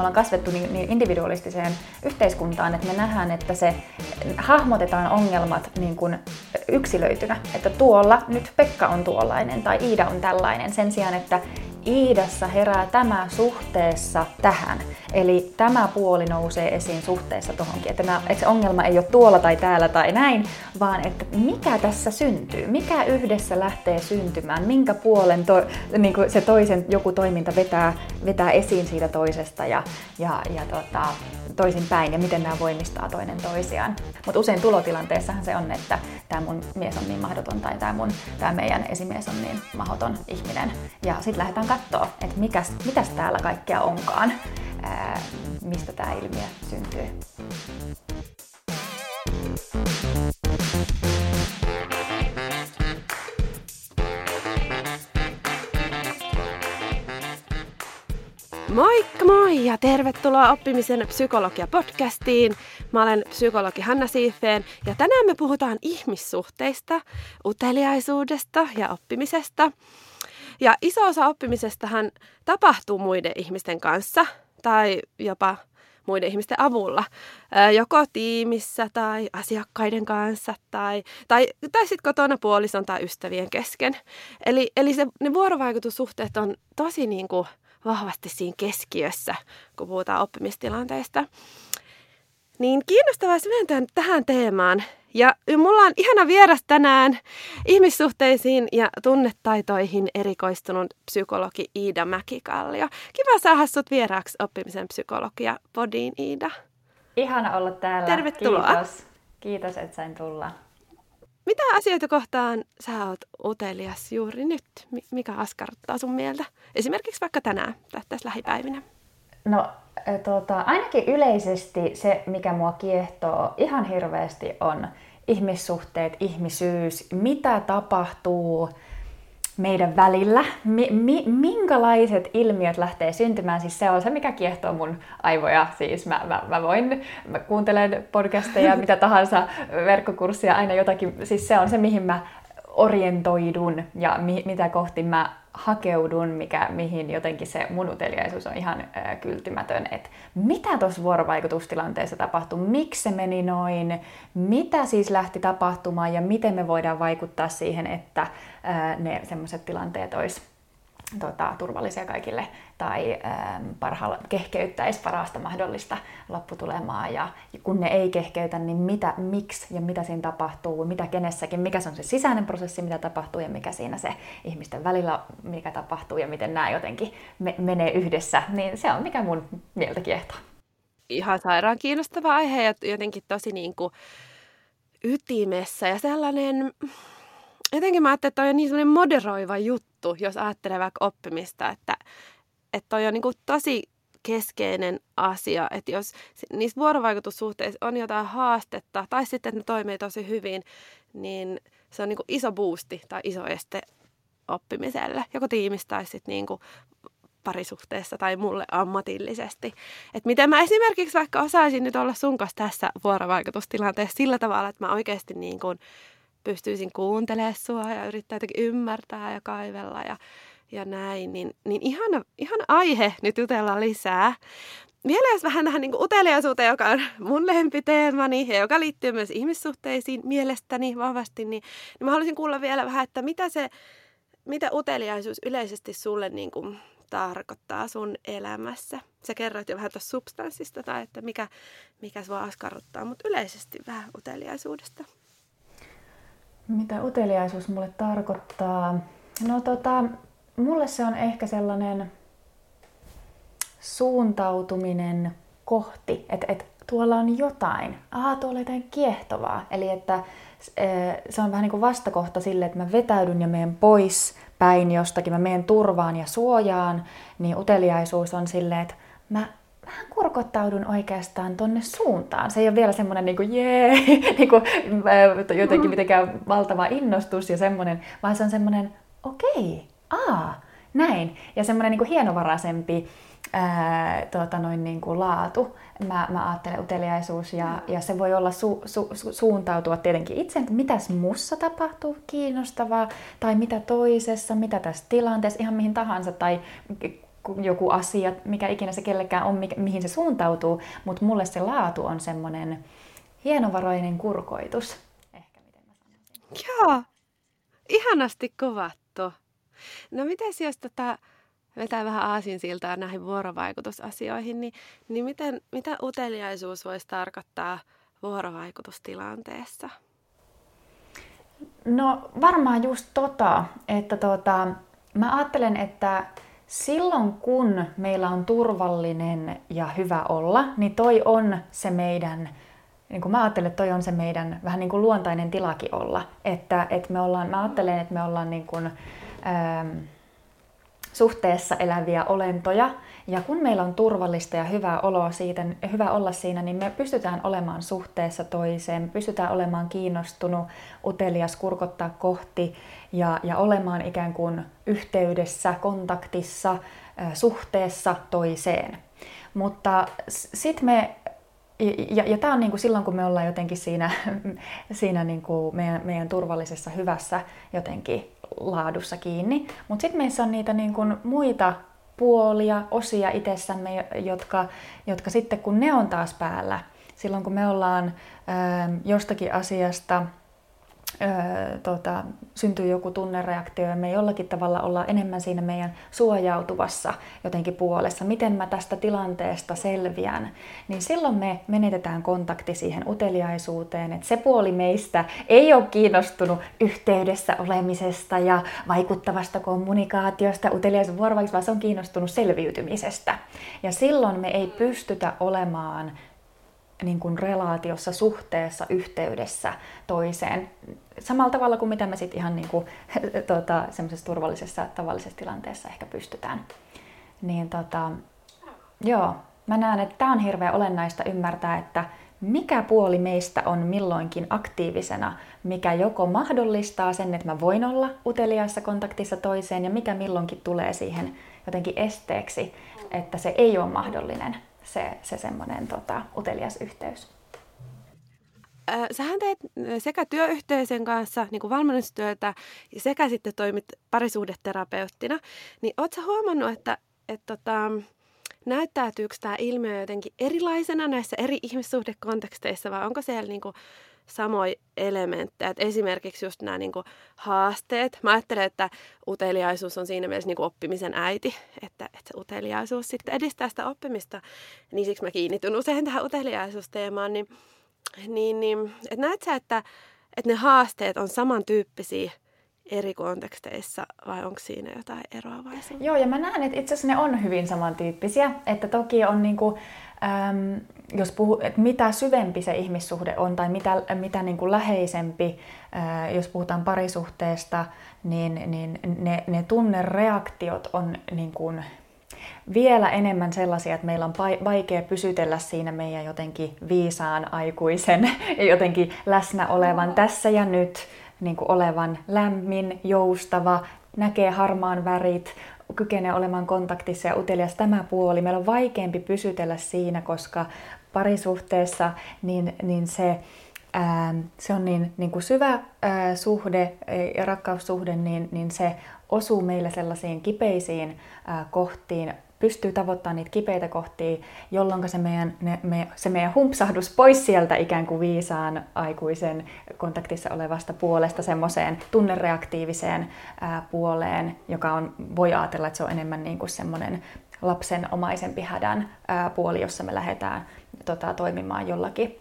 me ollaan kasvettu niin, niin individualistiseen yhteiskuntaan, että me nähdään, että se hahmotetaan ongelmat niin kuin yksilöitynä. Että tuolla nyt Pekka on tuollainen tai Iida on tällainen sen sijaan, että Iidassa herää tämä suhteessa tähän. Eli tämä puoli nousee esiin suhteessa tuohonkin. Että, että se ongelma ei ole tuolla tai täällä tai näin, vaan että mikä tässä syntyy, mikä yhdessä lähtee syntymään, minkä puolen to, niin kuin se toisen joku toiminta vetää, vetää esiin siitä toisesta ja, ja, ja tota, toisinpäin ja miten nämä voimistaa toinen toisiaan. Mutta usein tulotilanteessahan se on, että tämä mun mies on niin mahdoton tai tämä, mun, meidän esimies on niin mahdoton ihminen. Ja sitten lähdetään katsoa, että mikäs, mitäs täällä kaikkea onkaan, ää, mistä tämä ilmiö syntyy. Moikka moi ja tervetuloa oppimisen psykologia-podcastiin. Mä olen psykologi Hanna Siifeen ja tänään me puhutaan ihmissuhteista, uteliaisuudesta ja oppimisesta. Ja iso osa oppimisestahan tapahtuu muiden ihmisten kanssa tai jopa muiden ihmisten avulla, joko tiimissä tai asiakkaiden kanssa tai, tai, tai sitten kotona puolison tai ystävien kesken. Eli, eli se, ne vuorovaikutussuhteet on tosi niin kuin vahvasti siinä keskiössä, kun puhutaan oppimistilanteista. Niin kiinnostavaa syventyä tähän teemaan. Ja mulla on ihana vieras tänään ihmissuhteisiin ja tunnetaitoihin erikoistunut psykologi Iida Mäkikallio. Kiva saada sut vieraaksi oppimisen psykologia podiin, Iida. Ihana olla täällä. Tervetuloa. Kiitos. Kiitos, että sain tulla. Mitä asioita kohtaan sä oot utelias juuri nyt? Mikä askarruttaa sun mieltä? Esimerkiksi vaikka tänään tai tässä lähipäivinä. No tota, ainakin yleisesti se, mikä mua kiehtoo ihan hirveästi on ihmissuhteet, ihmisyys, mitä tapahtuu meidän välillä, mi, mi, minkälaiset ilmiöt lähtee syntymään, siis se on se, mikä kiehtoo mun aivoja, siis mä, mä, mä voin, mä kuuntelen podcasteja, mitä tahansa, verkkokurssia, aina jotakin, siis se on se, mihin mä orientoidun ja mi, mitä kohti mä hakeudun, mikä, mihin jotenkin se mun uteliaisuus on ihan ää, kyltymätön, että mitä tuossa vuorovaikutustilanteessa tapahtui, miksi se meni noin, mitä siis lähti tapahtumaan ja miten me voidaan vaikuttaa siihen, että ää, ne semmoiset tilanteet olisi tota, turvallisia kaikille tai ähm, parhaalla kehkeyttäisi parasta mahdollista lopputulemaa. Ja kun ne ei kehkeytä, niin mitä, miksi ja mitä siinä tapahtuu, mitä kenessäkin, mikä se on se sisäinen prosessi, mitä tapahtuu ja mikä siinä se ihmisten välillä, mikä tapahtuu ja miten nämä jotenkin me- menee yhdessä, niin se on mikä mun mieltä kiehtoo. Ihan sairaan kiinnostava aihe ja jotenkin tosi niin kuin ytimessä ja sellainen, jotenkin mä ajattelin, että toi on niin sellainen moderoiva juttu, jos ajattelee vaikka oppimista, että, että toi on niin kuin tosi keskeinen asia, että jos niissä vuorovaikutussuhteissa on jotain haastetta tai sitten, että ne toimii tosi hyvin, niin se on niin kuin iso boosti tai iso este oppimiselle, joko tiimistä tai sitten niin kuin parisuhteessa tai mulle ammatillisesti. Että miten mä esimerkiksi vaikka osaisin nyt olla sun kanssa tässä vuorovaikutustilanteessa sillä tavalla, että mä oikeasti niin kuin pystyisin kuuntelemaan sua ja yrittää jotenkin ymmärtää ja kaivella ja ja näin, niin, niin ihana, ihana aihe nyt jutellaan lisää. Vielä jos vähän tähän niin uteliaisuuteen, joka on mun lempiteemani ja joka liittyy myös ihmissuhteisiin mielestäni vahvasti, niin, niin mä haluaisin kuulla vielä vähän, että mitä se, mitä uteliaisuus yleisesti sulle niin kuin tarkoittaa sun elämässä. Sä kerroit jo vähän tuosta substanssista tai että mikä, mikä sua askarruttaa, mutta yleisesti vähän uteliaisuudesta. Mitä uteliaisuus mulle tarkoittaa? No tota, mulle se on ehkä sellainen suuntautuminen kohti, että et, tuolla on jotain, aha, tuolla on jotain kiehtovaa. Eli että se on vähän niin kuin vastakohta sille, että mä vetäydyn ja menen pois päin jostakin, mä menen turvaan ja suojaan, niin uteliaisuus on silleen, että mä vähän kurkottaudun oikeastaan tonne suuntaan. Se ei ole vielä semmoinen niin kuin jee, niin kuin, jotenkin mitenkään valtava innostus ja semmoinen, vaan se on semmoinen okei, aa, näin. Ja semmoinen niin hienovaraisempi ää, tuota, noin niin kuin laatu. Mä, mä ajattelen uteliaisuus ja, ja se voi olla su, su, su, suuntautua tietenkin itse, että mitäs mussa tapahtuu kiinnostavaa, tai mitä toisessa, mitä tässä tilanteessa, ihan mihin tahansa, tai joku asia, mikä ikinä se kellekään on, mihin se suuntautuu, mutta mulle se laatu on semmoinen hienovarainen kurkoitus. Ehkä miten mä sanoisin. Joo, ihanasti kuvattu. No miten jos tota, vetää vähän aasinsiltaa näihin vuorovaikutusasioihin, niin, niin miten, mitä uteliaisuus voisi tarkoittaa vuorovaikutustilanteessa? No varmaan just tota, että tota, mä ajattelen, että silloin kun meillä on turvallinen ja hyvä olla, niin toi on se meidän, niin kuin mä ajattelen, että toi on se meidän vähän niin kuin luontainen tilakin olla. Että, että me ollaan, mä ajattelen, että me ollaan niin kuin, ähm, suhteessa eläviä olentoja. Ja kun meillä on turvallista ja hyvä, olo siitä, hyvä olla siinä, niin me pystytään olemaan suhteessa toiseen, pystytään olemaan kiinnostunut, utelias, kurkottaa kohti ja, ja olemaan ikään kuin yhteydessä, kontaktissa, suhteessa toiseen. Mutta sitten me ja, ja tämä on niin kuin silloin, kun me ollaan jotenkin siinä, siinä niin kuin meidän, meidän turvallisessa, hyvässä jotenkin laadussa kiinni. Mutta sitten meissä on niitä niin kuin muita puolia, osia itsessämme, jotka, jotka sitten kun ne on taas päällä, silloin kun me ollaan ö, jostakin asiasta öö, tota, syntyy joku tunnereaktio ja me jollakin tavalla ollaan enemmän siinä meidän suojautuvassa jotenkin puolessa, miten mä tästä tilanteesta selviän, niin silloin me menetetään kontakti siihen uteliaisuuteen, että se puoli meistä ei ole kiinnostunut yhteydessä olemisesta ja vaikuttavasta kommunikaatiosta, uteliaisuuden vuorovaikutuksesta, vaan se on kiinnostunut selviytymisestä. Ja silloin me ei pystytä olemaan niin kuin relaatiossa, suhteessa, yhteydessä toiseen. Samalla tavalla kuin mitä me sitten ihan niin kuin, tuota, semmoisessa turvallisessa, tavallisessa tilanteessa ehkä pystytään. Niin tota, joo, mä näen, että tämä on hirveän olennaista ymmärtää, että mikä puoli meistä on milloinkin aktiivisena, mikä joko mahdollistaa sen, että mä voin olla uteliaassa kontaktissa toiseen, ja mikä milloinkin tulee siihen jotenkin esteeksi, että se ei ole mahdollinen se, se semmoinen tota, utelias yhteys. Sähän teet sekä työyhteisön kanssa niin kuin valmennustyötä sekä sitten toimit parisuhdeterapeuttina. Niin ootko huomannut, että, että tota, näyttäytyykö tämä ilmiö jotenkin erilaisena näissä eri ihmissuhdekonteksteissa vai onko siellä niin kuin samoja elementtejä. Esimerkiksi just nämä kuin, haasteet. Mä ajattelen, että uteliaisuus on siinä mielessä kuin, oppimisen äiti, että, että uteliaisuus sitten edistää sitä oppimista. Niin siksi mä kiinnityn usein tähän uteliaisuusteemaan. Niin, niin, niin että näet sä, että, että ne haasteet on samantyyppisiä eri konteksteissa vai onko siinä jotain eroavaisuutta? Joo, ja mä näen, että itse asiassa ne on hyvin samantyyppisiä. Että toki on niinku, äm, jos puhu, että mitä syvempi se ihmissuhde on tai mitä, mitä niin kuin läheisempi, ää, jos puhutaan parisuhteesta, niin, niin ne, ne tunnereaktiot on niin kuin vielä enemmän sellaisia, että meillä on vaikea pysytellä siinä meidän jotenkin viisaan aikuisen, jotenkin läsnä olevan tässä ja nyt, niin kuin olevan lämmin, joustava, näkee harmaan värit, kykenee olemaan kontaktissa ja utelias tämä puoli. Meillä on vaikeampi pysytellä siinä, koska parisuhteessa niin, niin se, ää, se on niin, niin kuin syvä ää, suhde ja rakkaussuhde, niin, niin se osuu meille sellaisiin kipeisiin ää, kohtiin, pystyy tavoittamaan niitä kipeitä kohtia, jolloin se meidän, ne, me, se meidän humpsahdus pois sieltä ikään kuin viisaan aikuisen kontaktissa olevasta puolesta semmoiseen tunnereaktiiviseen ää, puoleen, joka on, voi ajatella, että se on enemmän niin kuin semmoinen lapsen omaisempi hädän ää, puoli, jossa me lähdetään tota, toimimaan jollakin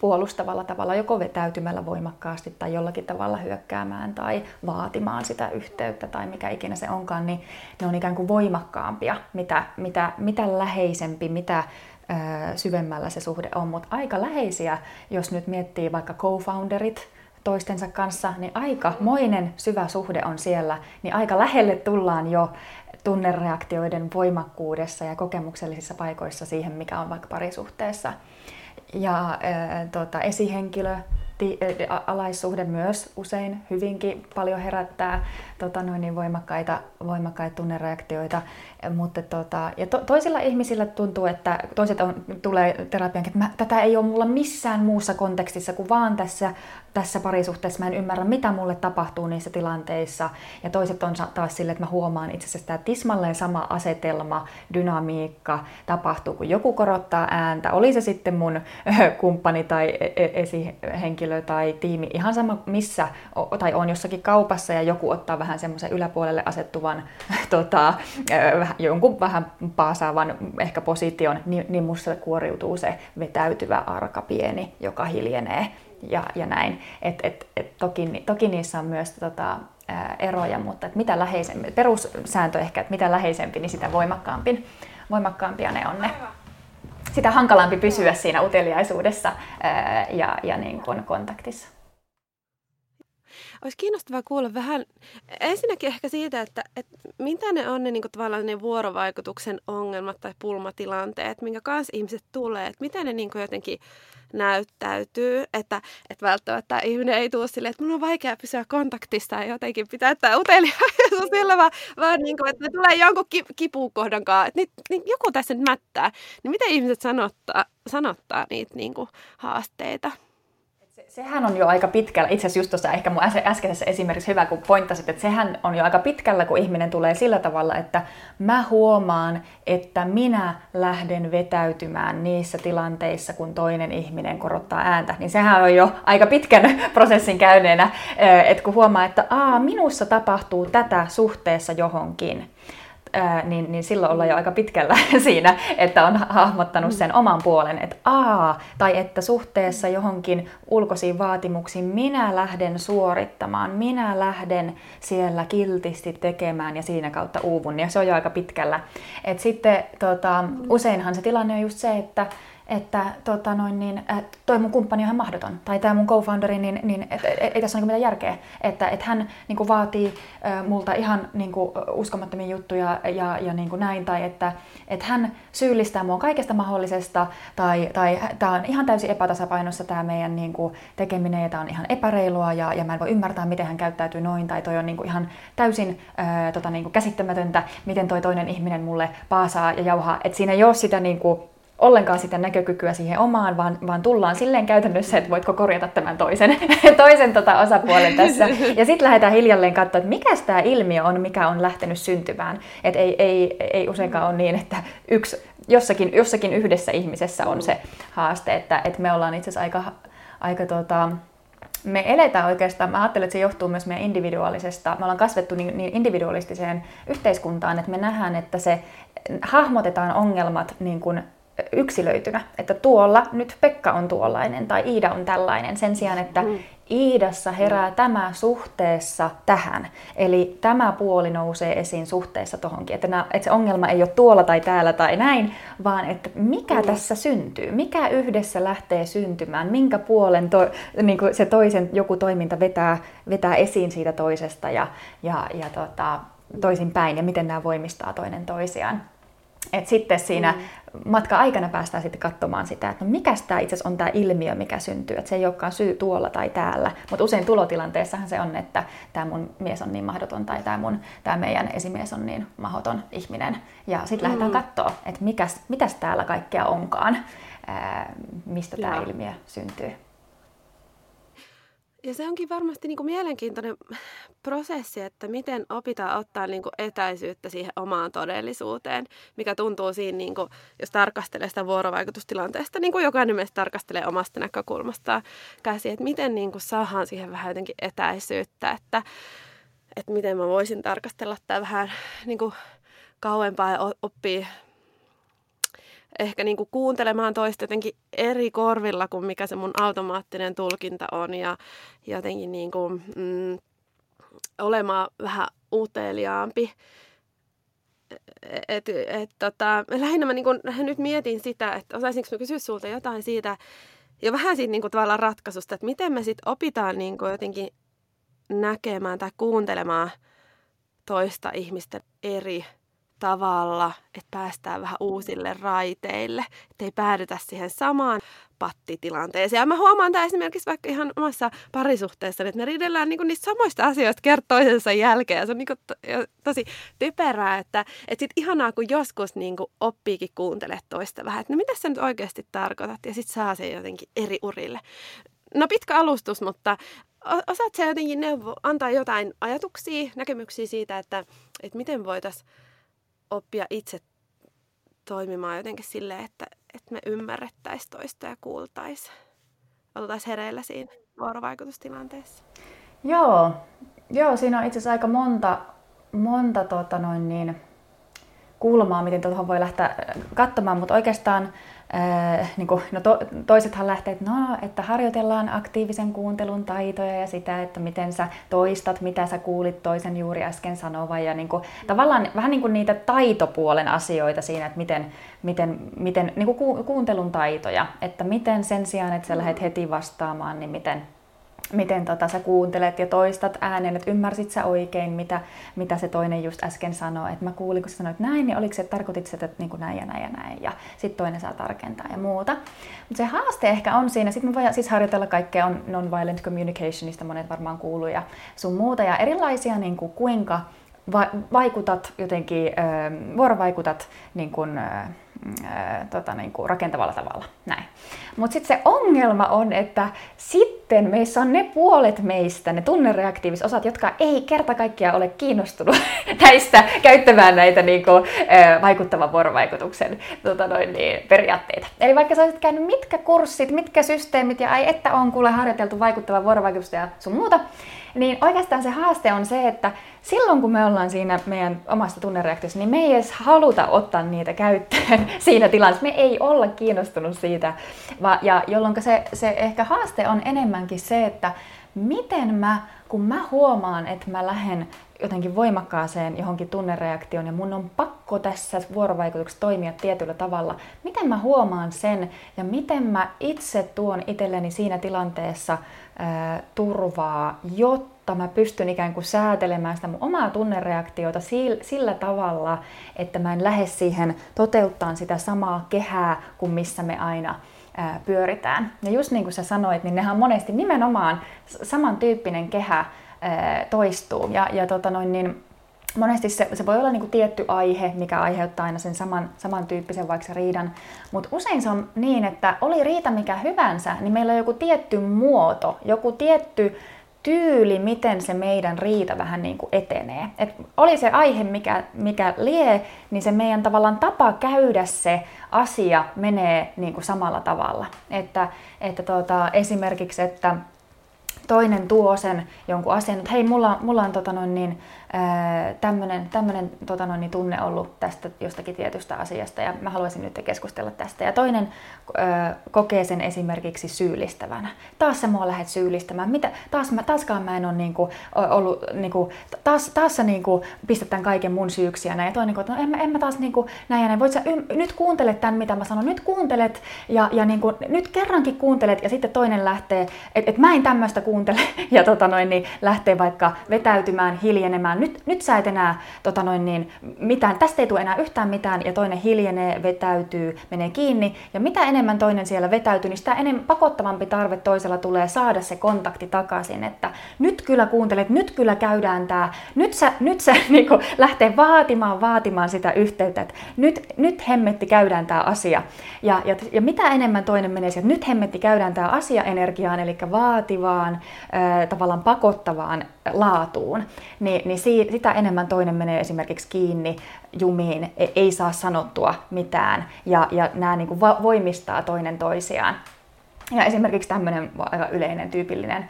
puolustavalla tavalla, joko vetäytymällä voimakkaasti tai jollakin tavalla hyökkäämään tai vaatimaan sitä yhteyttä tai mikä ikinä se onkaan, niin ne on ikään kuin voimakkaampia, mitä, mitä, mitä läheisempi, mitä ö, syvemmällä se suhde on. Mutta aika läheisiä, jos nyt miettii vaikka co-founderit, toistensa kanssa, niin aika moinen syvä suhde on siellä, niin aika lähelle tullaan jo tunnereaktioiden voimakkuudessa ja kokemuksellisissa paikoissa siihen, mikä on vaikka parisuhteessa. Ja äh, tota, esihenkilö, äh, alaissuhde myös usein hyvinkin paljon herättää tota, noin niin voimakkaita, voimakkaita tunnereaktioita. Mutta, tota, ja to, toisilla ihmisillä tuntuu, että toiset on, tulee terapian, että mä, tätä ei ole mulla missään muussa kontekstissa kuin vaan tässä tässä parisuhteessa mä en ymmärrä, mitä mulle tapahtuu niissä tilanteissa. Ja toiset on taas sille, että mä huomaan itse asiassa tämä tismalleen sama asetelma, dynamiikka tapahtuu, kun joku korottaa ääntä. Oli se sitten mun kumppani tai e-, e-, esihenkilö tai tiimi, ihan sama missä, tai on jossakin kaupassa ja joku ottaa vähän semmoisen yläpuolelle asettuvan tota, jonkun vähän paasaavan ehkä position, niin, niin musta kuoriutuu se vetäytyvä arka pieni, joka hiljenee ja, ja näin. Et, et, et toki, toki niissä on myös tota, ää, eroja, mutta et mitä läheisempi, perussääntö ehkä, että mitä läheisempi, niin sitä voimakkaampi, voimakkaampia ne on ne. Sitä hankalampi pysyä siinä uteliaisuudessa ää, ja, ja niin kuin kontaktissa. Olisi kiinnostavaa kuulla vähän ensinnäkin ehkä siitä, että, että mitä ne on ne, niin kuin, tavallaan ne vuorovaikutuksen ongelmat tai pulmatilanteet, minkä kanssa ihmiset tulee, että miten ne niin kuin, jotenkin näyttäytyy, että, että välttämättä ihminen ei tule silleen, että mun on vaikea pysyä kontaktissa ja jotenkin pitää tämä uteliaisuus sillä vaan, vaan niin kuin, että ne tulee jonkun kipukohdan kanssa, että niin, niin joku tässä nyt mättää. Niin miten ihmiset sanottaa, sanottaa niitä niin kuin, haasteita? Sehän on jo aika pitkällä, itse asiassa just tuossa ehkä mun äskeisessä esimerkiksi hyvä, kun pointtasit, että sehän on jo aika pitkällä, kun ihminen tulee sillä tavalla, että mä huomaan, että minä lähden vetäytymään niissä tilanteissa, kun toinen ihminen korottaa ääntä. Niin sehän on jo aika pitkän prosessin käyneenä, että kun huomaa, että Aa, minussa tapahtuu tätä suhteessa johonkin ää, niin, niin silloin ollaan jo aika pitkällä siinä, että on hahmottanut sen oman puolen, että aa, tai että suhteessa johonkin ulkoisiin vaatimuksiin minä lähden suorittamaan, minä lähden siellä kiltisti tekemään ja siinä kautta uuvun, ja se on jo aika pitkällä. Et sitten tota, useinhan se tilanne on just se, että että tota noin, niin, äh, toi mun kumppani on ihan mahdoton, tai tämä mun co-founderi, niin, niin et, et, ei tässä ole mitään järkeä, että et hän niin kuin, vaatii äh, multa ihan niin kuin, uskomattomia juttuja ja, ja niin kuin näin, tai että et hän syyllistää mua kaikesta mahdollisesta, tai, tai tämä on ihan täysin epätasapainossa tämä meidän niin kuin, tekeminen, ja tämä on ihan epäreilua, ja, ja mä en voi ymmärtää, miten hän käyttäytyy noin, tai toi on niin kuin, ihan täysin äh, tota, niin kuin, käsittämätöntä, miten toi toinen ihminen mulle paasaa ja jauhaa, että siinä ei ole sitä niin kuin, ollenkaan sitä näkökykyä siihen omaan, vaan, vaan tullaan silleen käytännössä, että voitko korjata tämän toisen, toisen tota osapuolen tässä. Ja sitten lähdetään hiljalleen katsoa, että mikä tämä ilmiö on, mikä on lähtenyt syntymään. Että ei, ei, ei useinkaan ole niin, että yksi, jossakin, jossakin yhdessä ihmisessä on se haaste, että, että me ollaan itse asiassa aika, aika tota, me eletään oikeastaan, mä ajattelen, että se johtuu myös meidän individuaalisesta, me ollaan kasvettu niin, niin individualistiseen yhteiskuntaan, että me nähdään, että se hahmotetaan ongelmat niin kuin yksilöitynä, että tuolla nyt Pekka on tuollainen tai Iida on tällainen, sen sijaan, että mm. Iidassa herää mm. tämä suhteessa tähän. Eli tämä puoli nousee esiin suhteessa tohonkin. Että, nämä, että se ongelma ei ole tuolla tai täällä tai näin, vaan että mikä mm. tässä syntyy, mikä yhdessä lähtee syntymään, minkä puolen to, niin kuin se toisen joku toiminta vetää, vetää esiin siitä toisesta ja, ja, ja tota, toisin päin ja miten nämä voimistaa toinen toisiaan. Et sitten siinä mm. matka-aikana päästään sitten katsomaan sitä, että no mikä tämä itse asiassa on tämä ilmiö, mikä syntyy. Että se ei olekaan syy tuolla tai täällä. Mutta usein tulotilanteessahan se on, että tämä mun mies on niin mahdoton tai tämä mun tää meidän esimies on niin mahdoton ihminen. Ja sitten mm. lähdetään katsoa, että mitäs täällä kaikkea onkaan, ää, mistä tämä ilmiö syntyy. Ja se onkin varmasti niin kuin mielenkiintoinen prosessi, että miten opitaan ottaa niin kuin etäisyyttä siihen omaan todellisuuteen, mikä tuntuu siinä, niin kuin, jos tarkastelee sitä vuorovaikutustilanteesta, niin kuin jokainen meistä tarkastelee omasta näkökulmastaan käsi, että miten niin kuin saadaan siihen vähän jotenkin etäisyyttä, että, että miten mä voisin tarkastella tämä vähän niin kuin kauempaa ja oppia ehkä niin kuin kuuntelemaan toista jotenkin eri korvilla kuin mikä se mun automaattinen tulkinta on ja jotenkin niin kuin, mm, olemaan vähän uteliaampi. Et, et, tota, lähinnä mä niin kun, nyt mietin sitä, että osaisinko mä kysyä sulta jotain siitä, ja vähän siitä niin kuin, tavallaan ratkaisusta, että miten me sitten opitaan niin kuin, jotenkin näkemään tai kuuntelemaan toista ihmisten eri tavalla, että päästään vähän uusille raiteille, ettei päädytä siihen samaan pattitilanteeseen. Ja mä huomaan tämä esimerkiksi vaikka ihan omassa parisuhteessa, että me ridellään niinku niistä samoista asioista kerta toisensa jälkeen. Ja se on niinku to, tosi typerää, että et sit ihanaa, kun joskus niinku oppiikin kuuntele toista vähän, että no mitä sä nyt oikeasti tarkoitat, ja sitten saa sen jotenkin eri urille. no pitkä alustus, mutta osaat sä jotenkin neuvo, antaa jotain ajatuksia, näkemyksiä siitä, että, että miten voitaisiin oppia itse toimimaan jotenkin silleen, että, että me ymmärrettäisiin toista ja kuultaisiin, oltaisiin hereillä siinä vuorovaikutustilanteessa? Joo, Joo siinä on itse asiassa aika monta, monta tota noin niin, kulmaa, miten tuohon voi lähteä katsomaan, mutta oikeastaan Äh, niin kuin, no to, toisethan lähtee, että, no, että harjoitellaan aktiivisen kuuntelun taitoja ja sitä, että miten sä toistat, mitä sä kuulit toisen juuri äsken sanovan. Ja niin kuin, tavallaan vähän niin kuin niitä taitopuolen asioita siinä, että miten, miten, miten niin kuin ku, kuuntelun taitoja, että miten sen sijaan, että sä lähdet heti vastaamaan, niin miten, miten tota, sä kuuntelet ja toistat äänen, että ymmärsit sä oikein, mitä, mitä se toinen just äsken sanoi. Että mä kuulin, kun sä sanoit näin, niin oliko se, että tarkoitit sitä, että niin kuin näin ja näin ja näin. Ja sitten toinen saa tarkentaa ja muuta. Mutta se haaste ehkä on siinä, sitten me voidaan siis harjoitella kaikkea on non-violent communicationista, monet varmaan kuuluu ja sun muuta. Ja erilaisia niin kuin, kuinka va- vaikutat jotenkin, äh, vuorovaikutat niin kuin, tota, niin kuin rakentavalla tavalla. Näin. Mutta sitten se ongelma on, että sitten meissä on ne puolet meistä, ne tunnereaktiiviset osat, jotka ei kerta kaikkiaan ole kiinnostunut näistä käyttämään näitä niin kuin, vaikuttavan vuorovaikutuksen tota noin, niin, periaatteita. Eli vaikka sä olisit käynyt mitkä kurssit, mitkä systeemit ja ai että on kuule harjoiteltu vaikuttavaa vuorovaikutusta ja sun muuta, niin oikeastaan se haaste on se, että silloin kun me ollaan siinä meidän omassa tunnereaktiossa, niin me ei edes haluta ottaa niitä käyttöön siinä tilanteessa. Me ei olla kiinnostunut siitä, ja jolloin se, se ehkä haaste on enemmänkin se, että miten mä, kun mä huomaan, että mä lähden jotenkin voimakkaaseen johonkin tunnereaktioon ja mun on pakko tässä vuorovaikutuksessa toimia tietyllä tavalla. Miten mä huomaan sen ja miten mä itse tuon itselleni siinä tilanteessa turvaa, jotta mä pystyn ikään kuin säätelemään sitä mun omaa tunnereaktiota sillä, tavalla, että mä en lähde siihen toteuttaa sitä samaa kehää kuin missä me aina ää, pyöritään. Ja just niin kuin sä sanoit, niin nehän on monesti nimenomaan samantyyppinen kehä, toistuu. Ja, ja tota noin, niin monesti se, se voi olla niin kuin tietty aihe, mikä aiheuttaa aina sen saman, samantyyppisen vaikka riidan, mutta usein se on niin, että oli riita mikä hyvänsä, niin meillä on joku tietty muoto, joku tietty tyyli, miten se meidän riita vähän niin kuin etenee. Et oli se aihe mikä, mikä lie, niin se meidän tavallaan tapa käydä se asia menee niin kuin samalla tavalla. Että, että tota, esimerkiksi, että toinen tuo sen jonkun asian, että hei, mulla, mulla on tota noin, niin, tämmöinen tämmönen, tota noin, niin tunne ollut tästä jostakin tietystä asiasta ja mä haluaisin nyt keskustella tästä. Ja toinen ö, kokee sen esimerkiksi syyllistävänä. Taas sä mua lähdet syyllistämään. Mitä? Taas mä, taaskaan mä en ole niinku, ollut, niinku, taas, taas sä niinku, pistät tämän kaiken mun syyksi ja näin. Ja toinen, että no en, en mä taas niinku, näin ja näin. Voit sä ym, nyt kuuntelet tämän, mitä mä sanon. Nyt kuuntelet ja, ja niinku, nyt kerrankin kuuntelet ja sitten toinen lähtee, että et mä en tämmöistä kuuntele ja tota noin, niin lähtee vaikka vetäytymään, hiljenemään nyt, nyt sä et enää tota noin niin, mitään, tästä ei tule enää yhtään mitään, ja toinen hiljenee, vetäytyy, menee kiinni, ja mitä enemmän toinen siellä vetäytyy, niin sitä enemmän pakottavampi tarve toisella tulee saada se kontakti takaisin, että nyt kyllä kuuntelet, nyt kyllä käydään tämä, nyt sä, nyt sä niin lähtee vaatimaan, vaatimaan sitä yhteyttä, että nyt, nyt hemmetti käydään tämä asia, ja, ja, ja mitä enemmän toinen menee sieltä, nyt hemmetti käydään tämä asia energiaan, eli vaativaan, äh, tavallaan pakottavaan laatuun, niin, niin sitä enemmän toinen menee esimerkiksi kiinni jumiin, e, ei saa sanottua mitään ja, ja nämä niin kuin voimistaa toinen toisiaan. Ja esimerkiksi tämmöinen aika yleinen tyypillinen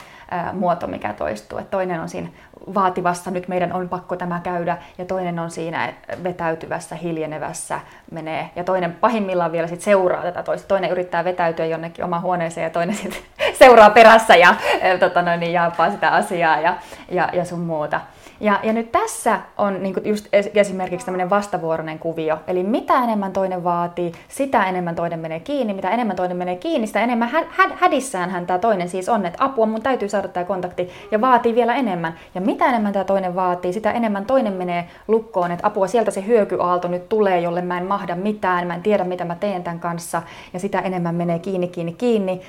muoto, mikä toistuu, että toinen on siinä vaativassa, nyt meidän on pakko tämä käydä, ja toinen on siinä vetäytyvässä, hiljenevässä menee, ja toinen pahimmillaan vielä sit seuraa tätä toista. Toinen yrittää vetäytyä jonnekin omaan huoneeseen, ja toinen sitten seuraa perässä ja tota noin, niin jaapaa sitä asiaa ja, ja, ja sun muuta. Ja, ja nyt tässä on niin just esimerkiksi tämmöinen vastavuoroinen kuvio. Eli mitä enemmän toinen vaatii, sitä enemmän toinen menee kiinni. Mitä enemmän toinen menee kiinni, sitä enemmän hä- hä- hädissään hän tämä toinen siis on, että apua, mun täytyy saada tämä kontakti ja vaatii vielä enemmän. Ja mitä enemmän tämä toinen vaatii, sitä enemmän toinen menee lukkoon, että apua, sieltä se hyökyaalto nyt tulee, jolle mä en mahda mitään, mä en tiedä mitä mä teen tämän kanssa. Ja sitä enemmän menee kiinni, kiinni, kiinni.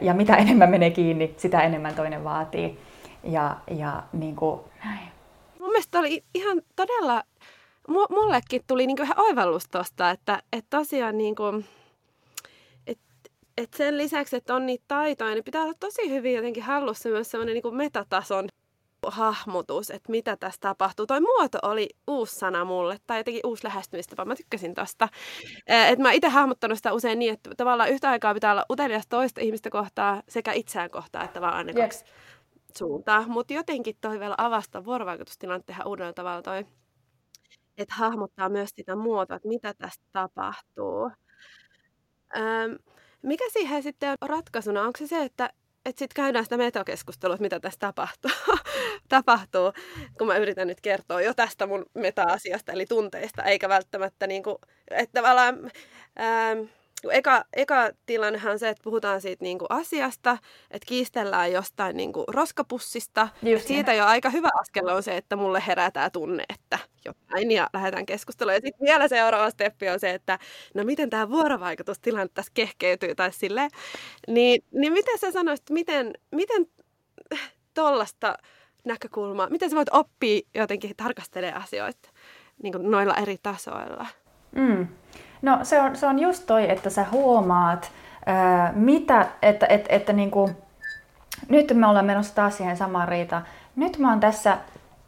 Ja mitä enemmän menee kiinni, sitä enemmän toinen vaatii. Ja, ja niin kuin, näin mun mielestä oli ihan todella, mullekin tuli niinku ihan oivallus tosta, että, että tosiaan niinku, et, sen lisäksi, että on niitä taitoja, niin pitää olla tosi hyvin jotenkin hallussa myös semmoinen niin metatason hahmotus, että mitä tässä tapahtuu. Toi muoto oli uusi sana mulle, tai jotenkin uusi lähestymistapa. Mä tykkäsin tosta. Että mä itse hahmottanut sitä usein niin, että tavallaan yhtä aikaa pitää olla utelias toista ihmistä kohtaa sekä itseään kohtaa, että vaan aina kaksi suuntaa. Mutta jotenkin toi vielä avasta vuorovaikutustilanteen uudella tavalla toi, että hahmottaa myös sitä muotoa, että mitä tästä tapahtuu. Öm, mikä siihen sitten on ratkaisuna? Onko se se, että että sitten käydään sitä metokeskustelua, että mitä tässä tapahtuu, tapahtuu, kun mä yritän nyt kertoa jo tästä mun meta-asiasta, eli tunteista, eikä välttämättä niin kuin, että tavallaan, eka, eka tilannehan on se, että puhutaan siitä niin kuin asiasta, että kiistellään jostain niin kuin roskapussista. Just siitä jo aika hyvä askel on se, että mulle herää tämä tunne, että jotain ja lähdetään keskustelemaan. Ja sitten vielä seuraava steppi on se, että no miten tämä vuorovaikutustilanne tässä kehkeytyy tai silleen. Niin, niin miten sä sanoisit, miten, miten tuollaista näkökulmaa, miten sä voit oppia jotenkin tarkastelemaan asioita niin noilla eri tasoilla? Mm. No se on, se on just toi, että sä huomaat, ää, mitä, että, että, että niin kuin, nyt me ollaan menossa taas siihen samaan riitaan. Nyt mä oon tässä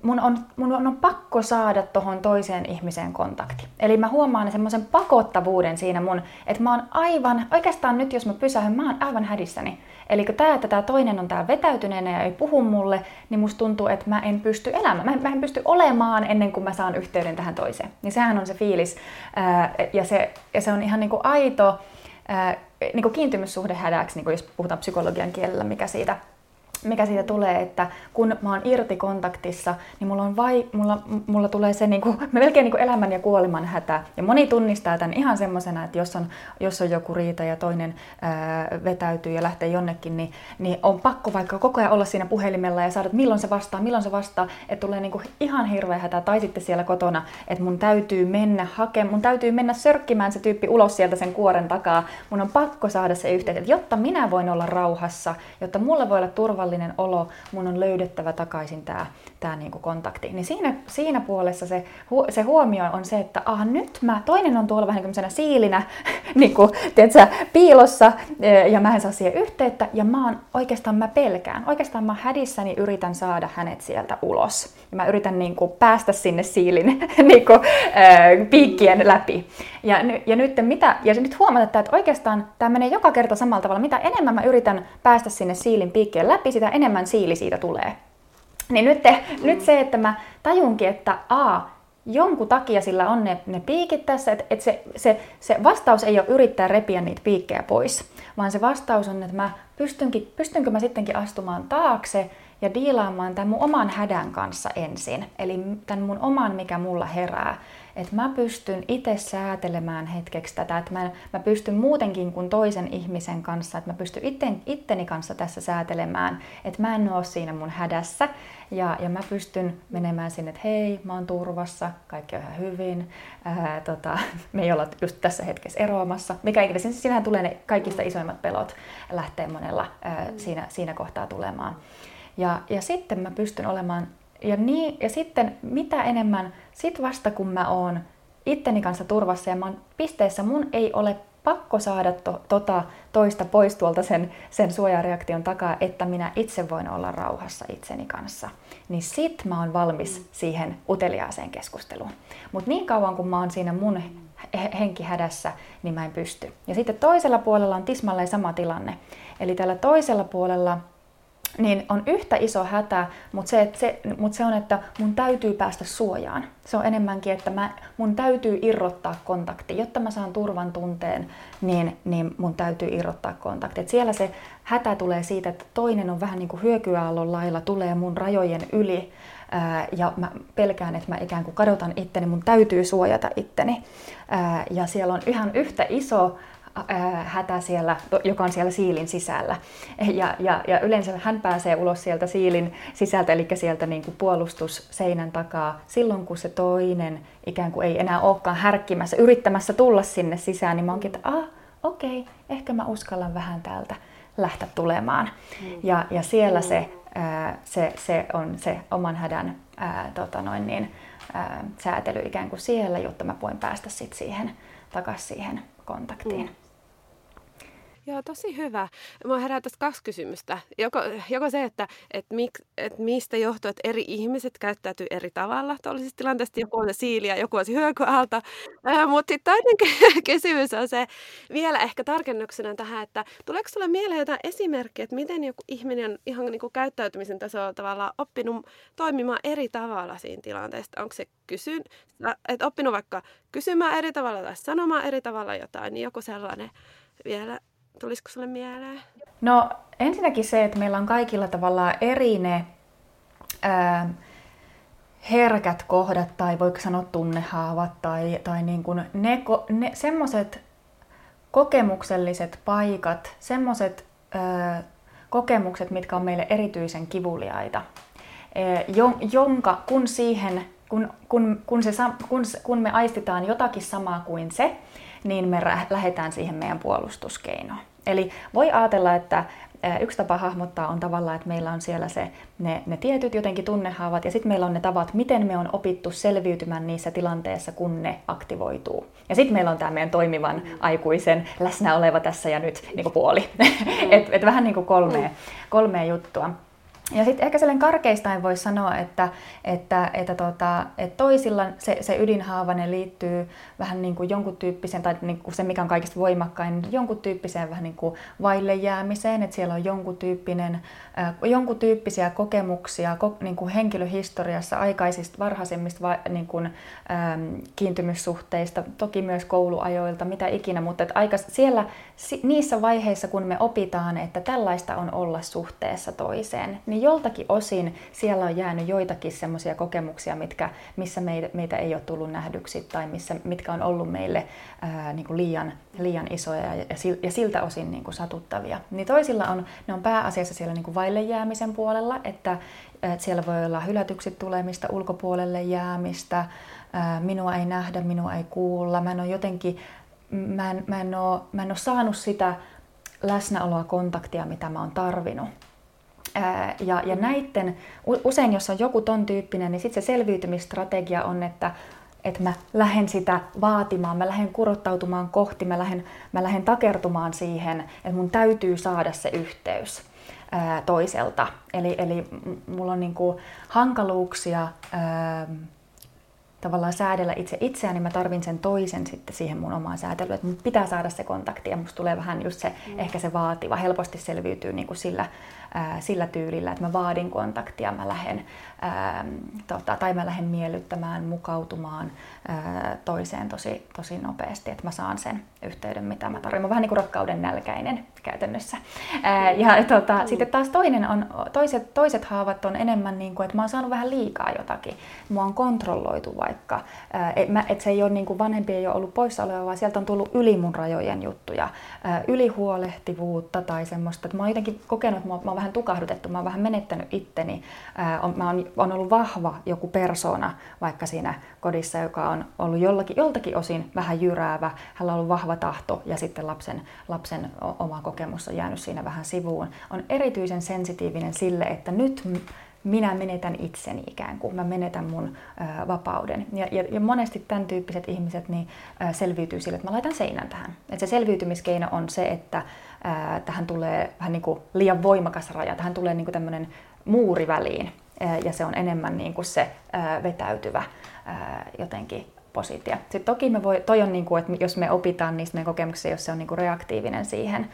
mun on, mun on pakko saada tuohon toiseen ihmiseen kontakti. Eli mä huomaan semmoisen pakottavuuden siinä mun, että mä oon aivan, oikeastaan nyt jos mä pysähyn, mä oon aivan hädissäni. Eli tää, että tää toinen on tää vetäytyneenä ja ei puhu mulle, niin musta tuntuu, että mä en pysty elämään. Mä en, mä en pysty olemaan ennen kuin mä saan yhteyden tähän toiseen. Niin sehän on se fiilis. Ää, ja, se, ja se on ihan niinku aito ää, niinku kiintymyssuhde hädäksi, niinku jos puhutaan psykologian kielellä, mikä siitä mikä siitä tulee, että kun mä oon irti kontaktissa, niin mulla, on vai, mulla, mulla tulee se niin kuin, melkein niin kuin elämän ja kuoleman hätä. Ja moni tunnistaa tämän ihan semmoisena, että jos on, jos on joku riita ja toinen ää, vetäytyy ja lähtee jonnekin, niin, niin on pakko vaikka koko ajan olla siinä puhelimella ja saada, että milloin se vastaa, milloin se vastaa, että tulee niin kuin ihan hirveä hätä. Tai sitten siellä kotona, että mun täytyy mennä hakemaan, mun täytyy mennä sörkkimään se tyyppi ulos sieltä sen kuoren takaa. Mun on pakko saada se yhteys, jotta minä voin olla rauhassa, jotta mulla voi olla turvallinen turvallinen olo, mun on löydettävä takaisin tämä tää niinku kontakti. Niin siinä, siinä puolessa se, se huomio on se, että ah, nyt mä, toinen on tuolla vähän niin siilinä niinku, tiedätkö, piilossa ja mä en saa siihen yhteyttä ja mä oon, oikeastaan mä pelkään. Oikeastaan mä hädissäni yritän saada hänet sieltä ulos. Ja mä yritän niinku päästä sinne siilin niinku, piikkien läpi. Ja, ja, nyt, mitä, ja nyt huomata, että oikeastaan tämä menee joka kerta samalla tavalla. Mitä enemmän mä yritän päästä sinne siilin piikkien läpi, sitä enemmän siili siitä tulee. Niin nyt, te, mm. nyt se, että mä tajunkin, että a, jonkun takia sillä on ne, ne piikit tässä, että, että se, se, se vastaus ei ole yrittää repiä niitä piikkejä pois, vaan se vastaus on, että mä pystynkin, pystynkö mä sittenkin astumaan taakse ja diilaamaan tämän mun oman hädän kanssa ensin. Eli tämän mun oman, mikä mulla herää että mä pystyn itse säätelemään hetkeksi tätä, että mä, mä pystyn muutenkin kuin toisen ihmisen kanssa, että mä pystyn itten, itteni kanssa tässä säätelemään, että mä en ole siinä mun hädässä ja, ja mä pystyn menemään sinne, että hei, mä oon turvassa, kaikki on ihan hyvin, ää, tota, me ei olla just tässä hetkessä eroamassa, mikä ikinä, sinähän tulee ne kaikista isoimmat pelot lähtee monella ää, siinä, siinä kohtaa tulemaan. Ja, ja sitten mä pystyn olemaan ja, niin, ja sitten mitä enemmän, sit vasta kun mä oon itteni kanssa turvassa ja mä oon pisteessä, mun ei ole pakko saada to, tota toista pois tuolta sen, sen suojareaktion takaa, että minä itse voin olla rauhassa itseni kanssa. Niin sit mä oon valmis mm. siihen uteliaaseen keskusteluun. Mutta niin kauan kun mä oon siinä mun henkihädässä, niin mä en pysty. Ja sitten toisella puolella on tismalleen sama tilanne. Eli tällä toisella puolella niin on yhtä iso hätä, mutta se, se, mut se on, että mun täytyy päästä suojaan. Se on enemmänkin, että mä, mun täytyy irrottaa kontakti. Jotta mä saan turvan tunteen, niin, niin mun täytyy irrottaa kontakti. Et siellä se hätä tulee siitä, että toinen on vähän niin kuin hyökyaallon lailla, tulee mun rajojen yli ää, ja mä pelkään, että mä ikään kuin kadotan itteni, mun täytyy suojata itteni. Ää, ja siellä on ihan yhtä iso hätä siellä, joka on siellä siilin sisällä. Ja, ja, ja yleensä hän pääsee ulos sieltä siilin sisältä, eli sieltä niin kuin puolustusseinän takaa, silloin kun se toinen ikään kuin ei enää olekaan härkkimässä, yrittämässä tulla sinne sisään, niin mä oonkin, että ah, okei, okay, ehkä mä uskallan vähän täältä lähteä tulemaan. Mm. Ja, ja siellä se, ää, se, se on se oman hädän ää, tota noin niin, ää, säätely ikään kuin siellä, jotta mä voin päästä sit siihen takaisin siihen kontaktiin. Mm. Joo, tosi hyvä. Mua herää tästä kaksi kysymystä. Joko, joko se, että et mik, et mistä johtuu, että eri ihmiset käyttäytyy eri tavalla tuollaisissa tilanteissa. Joku on se ja joku on se. Äh, mutta sitten toinen kysymys on se vielä ehkä tarkennuksena tähän, että tuleeko sinulle mieleen jotain esimerkkejä, että miten joku ihminen ihan niin kuin käyttäytymisen tasolla tavallaan oppinut toimimaan eri tavalla siinä tilanteessa? Onko se kysyn, että oppinut vaikka kysymään eri tavalla tai sanomaan eri tavalla jotain, niin joku sellainen vielä Tulisiko sulle mieleen? No ensinnäkin se, että meillä on kaikilla tavallaan eri ne ää, herkät kohdat tai voiko sanoa tunnehaavat tai, tai niin kuin ne, ne semmoiset kokemukselliset paikat, semmoiset kokemukset, mitkä on meille erityisen kivuliaita, jonka kun siihen kun, kun, kun, se, kun, kun me aistitaan jotakin samaa kuin se, niin me lähdetään siihen meidän puolustuskeinoon. Eli voi ajatella, että yksi tapa hahmottaa on tavallaan, että meillä on siellä se, ne, ne tietyt jotenkin tunnehaavat ja sitten meillä on ne tavat, miten me on opittu selviytymään niissä tilanteissa, kun ne aktivoituu. Ja sitten meillä on tämä meidän toimivan mm. aikuisen läsnä oleva tässä ja nyt niin kuin puoli. Mm. et, et vähän niin kuin kolmea, kolmea juttua. Ja sitten ehkä sellainen karkeistain voi sanoa, että, että, että, tota, että toisilla se, se ydinhaavainen liittyy vähän niin kuin jonkun tyyppiseen, tai niin kuin se mikä on kaikista voimakkain, jonkun tyyppiseen vähän niin kuin vaille jäämiseen, että siellä on jonkun, tyyppinen, äh, jonkun tyyppisiä kokemuksia ko, niin kuin henkilöhistoriassa aikaisista varhaisemmista va, niin kuin, ähm, kiintymyssuhteista, toki myös kouluajoilta, mitä ikinä, mutta että aika, siellä niissä vaiheissa, kun me opitaan, että tällaista on olla suhteessa toiseen, niin joltakin osin siellä on jäänyt joitakin semmoisia kokemuksia, mitkä, missä meitä, meitä ei ole tullut nähdyksi tai missä, mitkä on ollut meille ää, niin kuin liian, liian isoja ja, ja siltä osin niin kuin satuttavia. Niin toisilla on, ne on pääasiassa siellä niin kuin vaille jäämisen puolella, että, että siellä voi olla hylätyksi tulemista, ulkopuolelle jäämistä, ää, minua ei nähdä, minua ei kuulla, mä en ole jotenkin mä en, mä en, ole, mä en ole saanut sitä läsnäoloa, kontaktia, mitä mä oon tarvinnut. Ja, ja näitten, usein jos on joku ton tyyppinen, niin sitten se selviytymistrategia on, että että mä lähden sitä vaatimaan, mä lähden kurottautumaan kohti, mä lähden, mä lähden takertumaan siihen, että mun täytyy saada se yhteys ää, toiselta. Eli, eli mulla on niinku hankaluuksia ää, tavallaan säädellä itse itseäni, niin mä tarvin sen toisen sitten siihen mun omaan säätelyyn. Että mun pitää saada se kontakti ja musta tulee vähän just se, mm. ehkä se vaativa. Helposti selviytyy niin kuin sillä, ää, sillä tyylillä, että mä vaadin kontaktia, mä lähden, ää, tota, tai mä lähden miellyttämään, mukautumaan ää, toiseen tosi, tosi nopeasti, että mä saan sen yhteyden, mitä mä tarvitsen. Mä vähän niin kuin rakkauden nälkäinen käytännössä. Ää, ja tota, mm. sitten taas toinen on, toiset, toiset haavat on enemmän niin kuin, että mä oon saanut vähän liikaa jotakin. Mua on kontrolloitu vaikka. Että et se ei ole niin kuin vanhempi ei ole ollut poissaoloa, vaan sieltä on tullut yli mun rajojen juttuja. Ää, ylihuolehtivuutta tai semmoista. Että mä oon jotenkin kokenut, että mä oon vähän tukahdutettu, mä oon vähän menettänyt itteni. Mä oon, on ollut vahva joku persona vaikka siinä kodissa, joka on ollut jollakin, joltakin osin vähän jyräävä. Hänellä on ollut vahva tahto ja sitten lapsen, lapsen oma kokemus on jäänyt siinä vähän sivuun. On erityisen sensitiivinen sille, että nyt minä menetän itseni ikään kuin, mä menetän mun ä, vapauden. Ja, ja, ja monesti tämän tyyppiset ihmiset niin, ä, selviytyy sille, että mä laitan seinän tähän. Et se selviytymiskeino on se, että tähän tulee vähän niin kuin liian voimakas raja, tähän tulee niin kuin tämmöinen muuri väliin. Ja se on enemmän niin kuin se vetäytyvä jotenkin positio. Sitten toki me voi, toi on niin kuin, että jos me opitaan niistä meidän kokemuksista, jos se on niin kuin reaktiivinen siihen,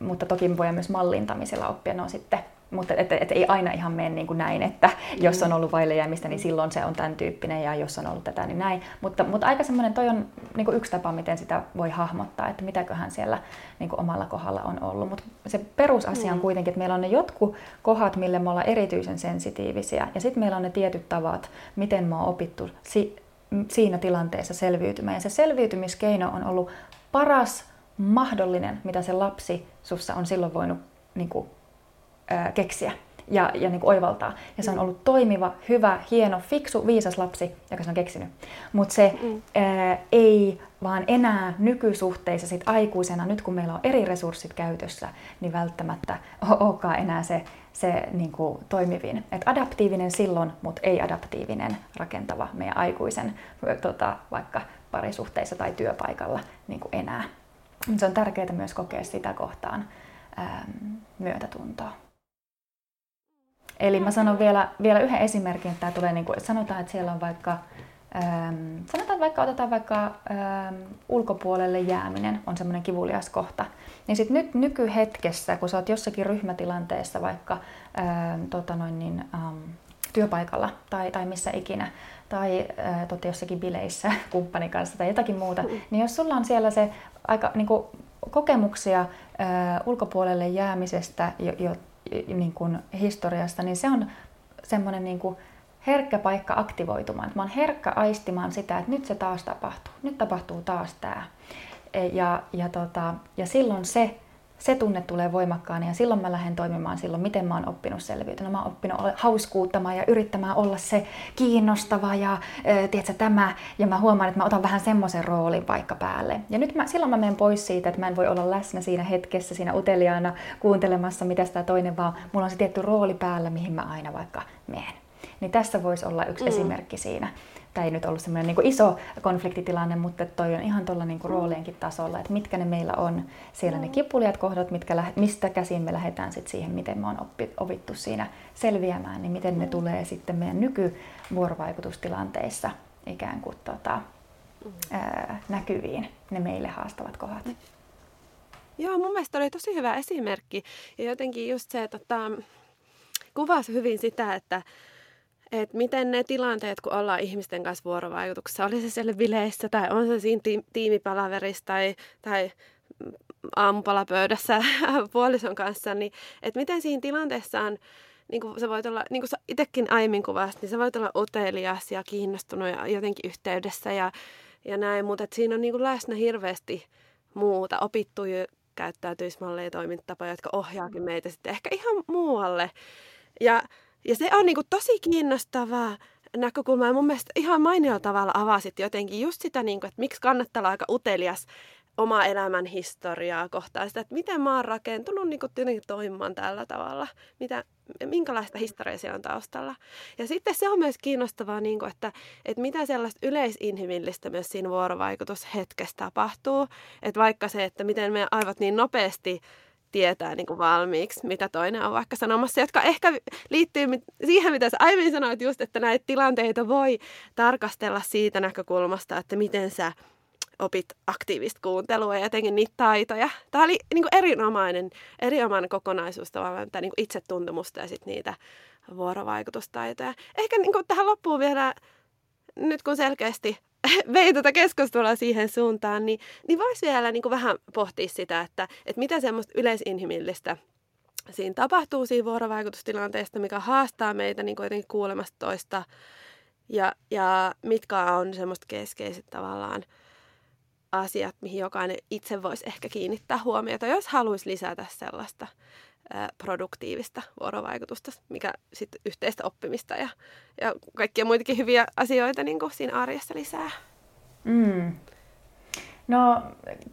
mutta toki me voidaan myös mallintamisella oppia, no sitten mutta et, et ei aina ihan mene niin kuin näin, että jos on ollut vaille jäämistä, niin silloin se on tämän tyyppinen ja jos on ollut tätä, niin näin. Mutta, mutta aika semmoinen, toi on niin kuin yksi tapa, miten sitä voi hahmottaa, että mitäköhän siellä niin kuin omalla kohdalla on ollut. Mutta se perusasia on mm. kuitenkin, että meillä on ne jotkut kohdat, mille me ollaan erityisen sensitiivisiä ja sitten meillä on ne tietyt tavat, miten me on opittu si- siinä tilanteessa selviytymään. Ja se selviytymiskeino on ollut paras mahdollinen, mitä se lapsi sussa on silloin voinut niin kuin, keksiä ja, ja niin kuin oivaltaa. Ja se on mm. ollut toimiva, hyvä, hieno, fiksu, viisas lapsi, joka se on keksinyt. Mutta se mm. ää, ei vaan enää nykysuhteissa sit aikuisena, nyt kun meillä on eri resurssit käytössä, niin välttämättä olekaan enää se, se niin kuin toimivin. Et adaptiivinen silloin, mutta ei adaptiivinen rakentava meidän aikuisen tota, vaikka parisuhteissa tai työpaikalla niin kuin enää. se on tärkeää myös kokea sitä kohtaan ähm, myötätuntoa. Eli mä sanon vielä, vielä yhden esimerkin, että tämä tulee niin kuin, sanotaan, että siellä on vaikka Ähm, sanotaan vaikka, otetaan vaikka ähm, ulkopuolelle jääminen on semmoinen kivulias kohta. Niin sitten nyt nykyhetkessä, kun sä oot jossakin ryhmätilanteessa vaikka ähm, tota noin niin, ähm, työpaikalla tai, tai missä ikinä, tai äh, totta jossakin bileissä kumppanin kanssa tai jotakin muuta, mm. niin jos sulla on siellä se aika niin kuin, kokemuksia äh, ulkopuolelle jäämisestä jo, jo, niin kuin historiasta, niin se on semmoinen niin kuin, herkkä paikka aktivoitumaan. Mä oon herkkä aistimaan sitä, että nyt se taas tapahtuu. Nyt tapahtuu taas tämä. Ja, ja, tota, ja silloin se, se tunne tulee voimakkaana ja silloin mä lähden toimimaan silloin, miten mä oon oppinut selviytymään. Mä oon oppinut hauskuuttamaan ja yrittämään olla se kiinnostava ja äh, tiedätkö, tämä. Ja mä huomaan, että mä otan vähän semmoisen roolin vaikka päälle. Ja nyt mä, silloin mä menen pois siitä, että mä en voi olla läsnä siinä hetkessä, siinä uteliaana kuuntelemassa, mitä sitä toinen vaan. Mulla on se tietty rooli päällä, mihin mä aina vaikka menen. Niin tässä voisi olla yksi mm. esimerkki siinä. Tämä ei nyt ollut semmoinen niin iso konfliktitilanne, mutta toi on ihan tuolla niin roolienkin tasolla, että mitkä ne meillä on siellä mm. ne kipulijat kohdat, mitkä, mistä käsin me lähdetään sit siihen, miten me on oppi, opittu siinä selviämään, niin miten ne mm. tulee sitten meidän nykyvuorovaikutustilanteissa ikään kuin tota, mm. ää, näkyviin, ne meille haastavat kohdat. Joo, mun mielestä oli tosi hyvä esimerkki. Ja jotenkin just se, että tota, kuvasi hyvin sitä, että että miten ne tilanteet, kun ollaan ihmisten kanssa vuorovaikutuksessa, oli se siellä bileissä tai on se siinä tiimipalaverissa tai, tai aamupalapöydässä puolison kanssa, niin että miten siinä tilanteessa on, niin kuin sä voit olla, niin kuin sä itsekin aiemmin kuvasit, niin sä voit olla utelias ja kiinnostunut ja jotenkin yhteydessä ja, ja näin, mutta että siinä on niin kuin läsnä hirveästi muuta opittuja käyttäytymismalleja ja toimintatapoja, jotka ohjaakin meitä sitten ehkä ihan muualle. Ja ja se on niinku tosi kiinnostavaa näkökulma ja mun mielestä ihan mainiolla tavalla avasit jotenkin just sitä, niinku, että miksi kannattaa olla aika utelias oma elämän historiaa kohtaan sitä, että miten mä oon rakentunut niin kuin toimimaan tällä tavalla, mitä, minkälaista historiaa siellä on taustalla. Ja sitten se on myös kiinnostavaa, niin kuin, että, että mitä sellaista yleisinhimillistä myös siinä vuorovaikutushetkessä tapahtuu. Että vaikka se, että miten me aivot niin nopeasti tietää niin kuin valmiiksi, mitä toinen on vaikka sanomassa, jotka ehkä liittyy siihen, mitä sä aiemmin sanoit just, että näitä tilanteita voi tarkastella siitä näkökulmasta, että miten sä opit aktiivista kuuntelua ja jotenkin niitä taitoja. Tämä oli niin kuin erinomainen, erinomainen kokonaisuus tavallaan, tämä niin kuin itsetuntemusta ja sitten niitä vuorovaikutustaitoja. Ehkä niin kuin tähän loppuun vielä, nyt kun selkeästi vei tätä keskustelua siihen suuntaan, niin, niin voisi vielä niin kuin vähän pohtia sitä, että, että mitä semmoista yleisinhimillistä siinä tapahtuu siinä vuorovaikutustilanteesta, mikä haastaa meitä niin jotenkin kuulemasta toista ja, ja mitkä on semmoista keskeiset tavallaan asiat, mihin jokainen itse voisi ehkä kiinnittää huomiota, jos haluaisi lisätä sellaista produktiivista vuorovaikutusta, mikä sitten yhteistä oppimista ja, ja kaikkia muitakin hyviä asioita niin kuin siinä arjessa lisää. Mm. No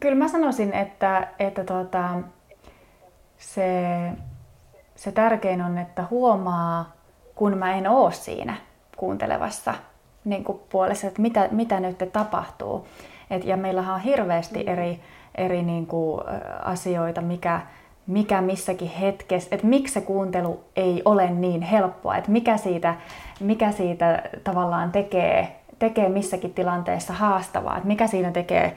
kyllä mä sanoisin, että, että tuota, se, se tärkein on, että huomaa, kun mä en oo siinä kuuntelevassa niin kuin puolessa, että mitä, mitä nyt tapahtuu. Et, ja meillähän on hirveästi eri, eri niin kuin, asioita, mikä, mikä missäkin hetkessä, että miksi se kuuntelu ei ole niin helppoa, että mikä siitä, mikä siitä tavallaan tekee, tekee missäkin tilanteessa haastavaa, että mikä siinä tekee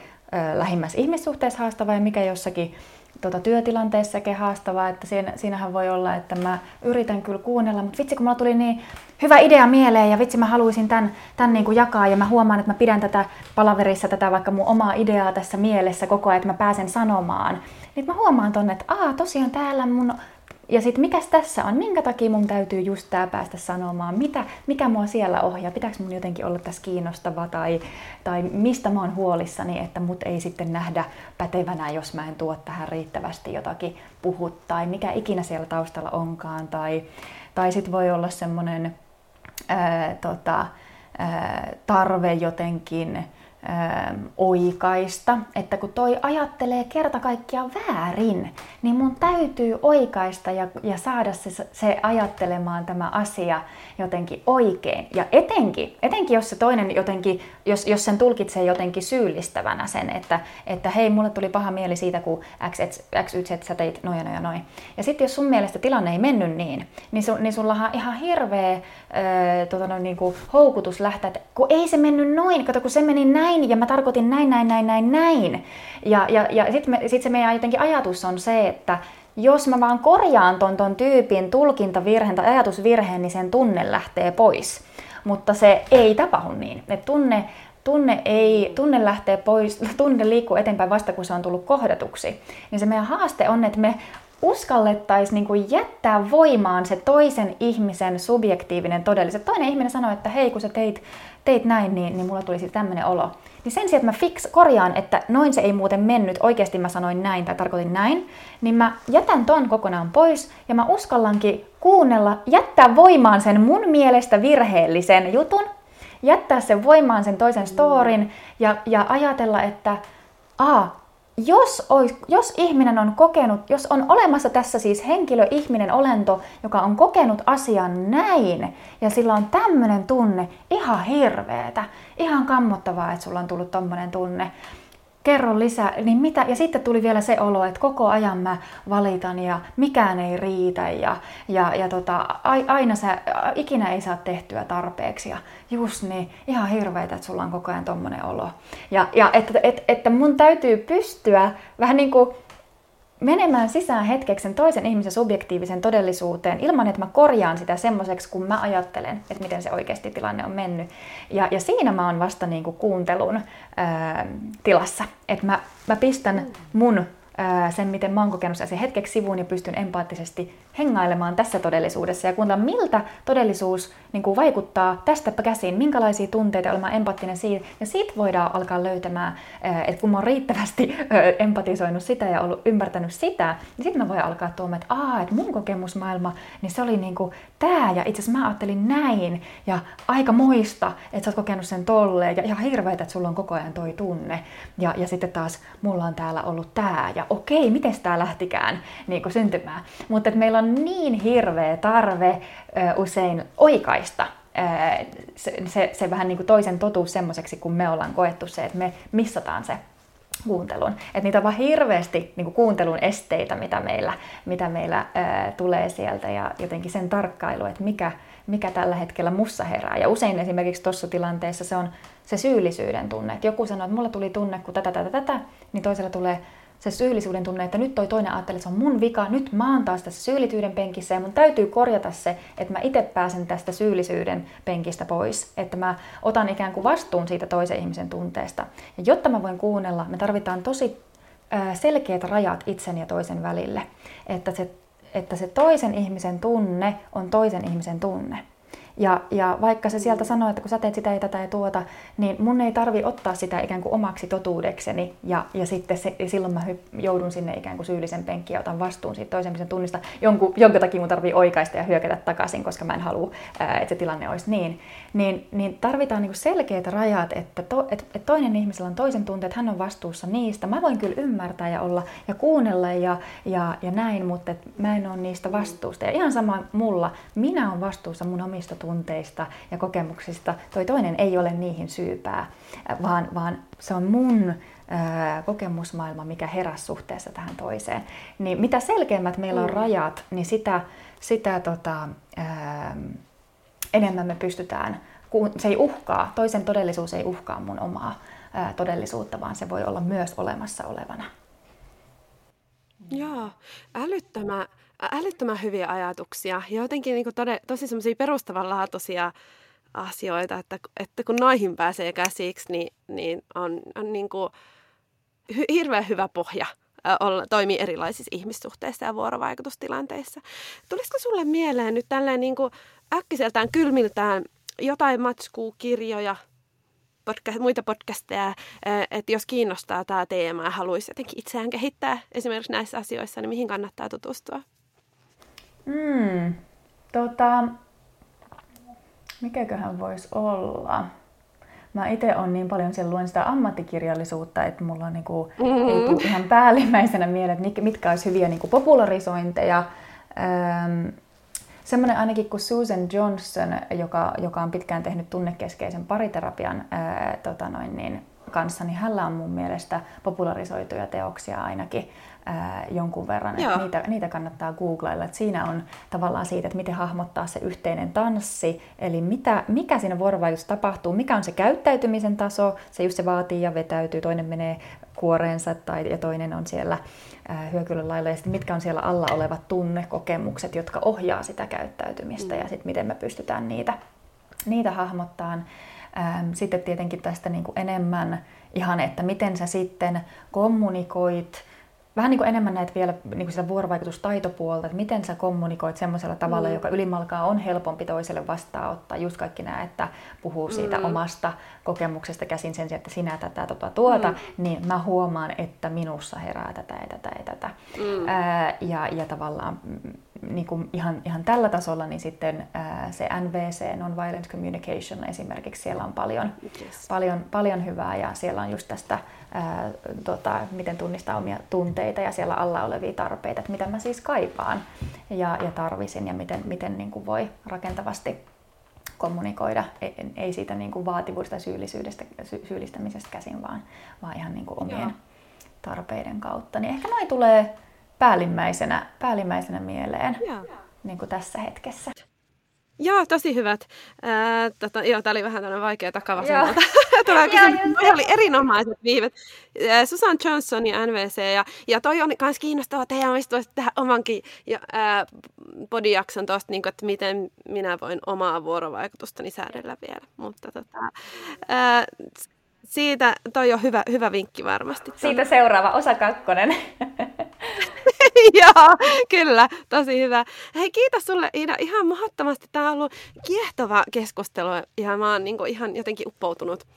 lähimmässä ihmissuhteessa haastavaa ja mikä jossakin tota, työtilanteessakin haastavaa, että siinä, siinähän voi olla, että mä yritän kyllä kuunnella, mutta vitsi kun mulla tuli niin hyvä idea mieleen ja vitsi mä haluaisin tämän, tämän niin kuin jakaa ja mä huomaan, että mä pidän tätä palaverissa tätä vaikka mun omaa ideaa tässä mielessä koko ajan, että mä pääsen sanomaan. Niin mä huomaan tonne, että aa tosiaan täällä mun ja sitten mikäs tässä on, minkä takia mun täytyy just tää päästä sanomaan, mitä, mikä mua siellä ohjaa, pitääkö mun jotenkin olla tässä kiinnostava tai, tai mistä mä oon huolissani, että mut ei sitten nähdä pätevänä, jos mä en tuo tähän riittävästi jotakin puhut tai mikä ikinä siellä taustalla onkaan. Tai, tai sitten voi olla semmoinen tota, tarve jotenkin oikaista, että kun toi ajattelee kerta kaikkiaan väärin, niin mun täytyy oikaista ja, ja saada se, se ajattelemaan tämä asia jotenkin oikein. Ja etenkin, etenkin jos se toinen jotenkin, jos, jos sen tulkitsee jotenkin syyllistävänä sen, että, että hei, mulle tuli paha mieli siitä, kun X, X, Y, Z, sä teit noin ja noin ja sitten jos sun mielestä tilanne ei mennyt niin, niin, su, niin sulla on ihan hirveä öö, tota noin, niin kuin houkutus lähteä, että kun ei se mennyt noin, kato kun se meni näin ja mä tarkoitin näin, näin, näin, näin, näin. Ja, ja, ja sitten sit se meidän jotenkin ajatus on se, että jos mä vaan korjaan ton, ton tyypin tulkintavirheen tai ajatusvirheen, niin sen tunne lähtee pois. Mutta se ei tapahdu niin. Et tunne, tunne, ei, tunne lähtee pois, tunne liikkuu eteenpäin vasta kun se on tullut kohdatuksi. Niin se meidän haaste on, että me uskallettaisiin niin jättää voimaan se toisen ihmisen subjektiivinen todellisuus. Toinen ihminen sanoo, että hei kun sä teit, teit näin, niin, niin mulla tuli sitten tämmöinen olo. Niin sen sijaan, että mä fix, korjaan, että noin se ei muuten mennyt, oikeasti mä sanoin näin tai tarkoitin näin, niin mä jätän ton kokonaan pois ja mä uskallankin kuunnella, jättää voimaan sen mun mielestä virheellisen jutun, jättää sen voimaan sen toisen storin ja, ja ajatella, että a, jos, ois, jos ihminen on kokenut, jos on olemassa tässä siis henkilö, ihminen, olento, joka on kokenut asian näin, ja sillä on tämmöinen tunne, ihan hirveetä, ihan kammottavaa, että sulla on tullut tommonen tunne, kerro lisää, niin mitä, ja sitten tuli vielä se olo, että koko ajan mä valitan ja mikään ei riitä ja, ja, ja tota, aina sä, ikinä ei saa tehtyä tarpeeksi ja just niin, ihan hirveitä, että sulla on koko ajan tommonen olo. Ja, ja että, että, että mun täytyy pystyä vähän niin kuin menemään sisään hetkeksi sen toisen ihmisen subjektiivisen todellisuuteen ilman, että mä korjaan sitä semmoiseksi, kun mä ajattelen, että miten se oikeasti tilanne on mennyt. Ja, ja siinä mä oon vasta niin kuin kuuntelun ää, tilassa, että mä, mä pistän mun sen, miten mä oon kokenut sen hetkeksi sivuun ja pystyn empaattisesti hengailemaan tässä todellisuudessa. Ja kuuntelemaan, miltä todellisuus niin kuin vaikuttaa tästä käsin, minkälaisia tunteita olemaan empaattinen siitä. Ja siitä voidaan alkaa löytämään, että kun mä oon riittävästi empatisoinut sitä ja ollut ymmärtänyt sitä, niin sitten mä voin alkaa tuomaan, että aa, että mun kokemusmaailma, niin se oli niin kuin tää. Ja itse asiassa mä ajattelin näin. Ja aika moista, että sä oot kokenut sen tolleen. Ja ihan hirveetä, että sulla on koko ajan toi tunne. Ja, ja sitten taas mulla on täällä ollut tää. Ja okei, miten tämä lähtikään niin kuin syntymään. Mutta että meillä on niin hirveä tarve ö, usein oikaista se, se, se vähän niin kuin toisen totuus semmoiseksi, kun me ollaan koettu se, että me missataan se kuuntelun. Että niitä on vaan hirveästi niin kuin kuuntelun esteitä, mitä meillä, mitä meillä ää, tulee sieltä ja jotenkin sen tarkkailu, että mikä, mikä tällä hetkellä mussa herää. Ja usein esimerkiksi tuossa tilanteessa se on se syyllisyyden tunne. Että joku sanoo, että mulla tuli tunne, kun tätä, tätä, tätä, niin toisella tulee se syyllisyyden tunne, että nyt toi toinen ajattelee, että se on mun vika, nyt mä oon taas tässä syyllisyyden penkissä ja mun täytyy korjata se, että mä itse pääsen tästä syyllisyyden penkistä pois, että mä otan ikään kuin vastuun siitä toisen ihmisen tunteesta. Ja jotta mä voin kuunnella, me tarvitaan tosi selkeät rajat itsen ja toisen välille, että se, että se toisen ihmisen tunne on toisen ihmisen tunne. Ja, ja vaikka se sieltä sanoo, että kun sä teet sitä ja tätä ja tuota, niin mun ei tarvi ottaa sitä ikään kuin omaksi totuudekseni. Ja, ja sitten se, ja silloin mä joudun sinne ikään kuin syyllisen penkkiin ja otan vastuun siitä toisen tunnista. Jonkun, jonka takia mun tarvii oikaista ja hyökätä takaisin, koska mä en halua, että se tilanne olisi niin. Niin, niin tarvitaan niin selkeät rajat, että, to, että, että toinen ihmisellä on toisen tunteet, hän on vastuussa niistä. Mä voin kyllä ymmärtää ja olla ja kuunnella ja, ja, ja näin, mutta mä en ole niistä vastuusta. Ja ihan sama mulla, minä olen vastuussa mun omista tunteista ja kokemuksista. Toi toinen ei ole niihin syypää, vaan, vaan se on mun kokemusmaailma, mikä heräsi suhteessa tähän toiseen. Niin mitä selkeämmät meillä on mm. rajat, niin sitä, sitä tota, ää, enemmän me pystytään, se ei uhkaa, toisen todellisuus ei uhkaa mun omaa ää, todellisuutta, vaan se voi olla myös olemassa olevana. Joo, älyttömän älyttömän hyviä ajatuksia ja jotenkin niin tode, tosi semmoisia perustavanlaatuisia asioita, että, että kun noihin pääsee käsiksi, niin, niin on, on niin kuin hy, hirveän hyvä pohja olla, toimii erilaisissa ihmissuhteissa ja vuorovaikutustilanteissa. Tulisiko sulle mieleen nyt tälleen niin kuin äkkiseltään kylmiltään jotain matskuu, kirjoja, podcast, muita podcasteja, että jos kiinnostaa tämä teema ja haluaisi jotenkin itseään kehittää esimerkiksi näissä asioissa, niin mihin kannattaa tutustua? Hmm, tota, mikäköhän voisi olla? mä itse on niin paljon siellä luen sitä ammattikirjallisuutta, että mulla on niinku, mm-hmm. ei tule ihan päällimmäisenä mieleen, että mitkä olisi hyviä niinku popularisointeja. Ähm, Semmoinen ainakin kuin Susan Johnson, joka, joka on pitkään tehnyt tunnekeskeisen pariterapian ää, tota noin niin, kanssa, niin hänellä on mun mielestä popularisoituja teoksia ainakin ää, jonkun verran. Että niitä, niitä kannattaa googlailla. Että siinä on tavallaan siitä, että miten hahmottaa se yhteinen tanssi, eli mitä, mikä siinä vuorovaikutuksessa tapahtuu, mikä on se käyttäytymisen taso, se just se vaatii ja vetäytyy, toinen menee kuoreensa tai, ja toinen on siellä hyökylän lailla, ja sitten mitkä on siellä alla olevat tunnekokemukset, jotka ohjaa sitä käyttäytymistä, mm. ja sitten miten me pystytään niitä, niitä hahmottamaan. Sitten tietenkin tästä niin kuin enemmän ihan, että miten sä sitten kommunikoit vähän niin kuin enemmän näitä vielä niin kuin sitä vuorovaikutustaitopuolta, että miten sä kommunikoit semmoisella tavalla, mm. joka ylimalkaa on helpompi toiselle vastaanottaa. Just kaikki nämä, että puhuu siitä mm. omasta kokemuksesta käsin sen sijaan, että sinä tätä tota, tuota, mm. niin mä huomaan, että minussa herää tätä ja tätä ja tätä. Mm. Ää, ja, ja tavallaan mm, niin kuin ihan, ihan tällä tasolla, niin sitten ää, se NVC, Non-Violent Communication esimerkiksi, siellä on paljon, yes. paljon, paljon hyvää ja siellä on just tästä, ää, tota, miten tunnistaa omia tunteita ja siellä alla olevia tarpeita, että mitä mä siis kaipaan ja, ja tarvisin ja miten, miten niin kuin voi rakentavasti kommunikoida, ei, ei siitä niin kuin vaativuudesta syyllisyydestä, sy, syyllistämisestä käsin, vaan, vaan ihan niin kuin omien Joo. tarpeiden kautta. Niin ehkä noin tulee päällimmäisenä, päällimmäisenä mieleen niin kuin tässä hetkessä. Joo, tosi hyvät. Ää, tota, joo, tämä oli vähän tämmöinen vaikea takava. Tulee oli erinomaiset viivet. Susan Johnson ja NVC. Ja, ja toi on myös kiinnostavaa, että heidän voisi tehdä omankin ja, ää, podijakson tuosta, niin että miten minä voin omaa vuorovaikutustani säädellä vielä. Mutta tota, ää, siitä toi on hyvä, hyvä vinkki varmasti. Siitä seuraava, osa kakkonen. Joo, kyllä, tosi hyvä. Hei, kiitos sulle Iida ihan mahdottomasti. Tämä on ollut kiehtova keskustelu ja mä oon niin ihan jotenkin uppoutunut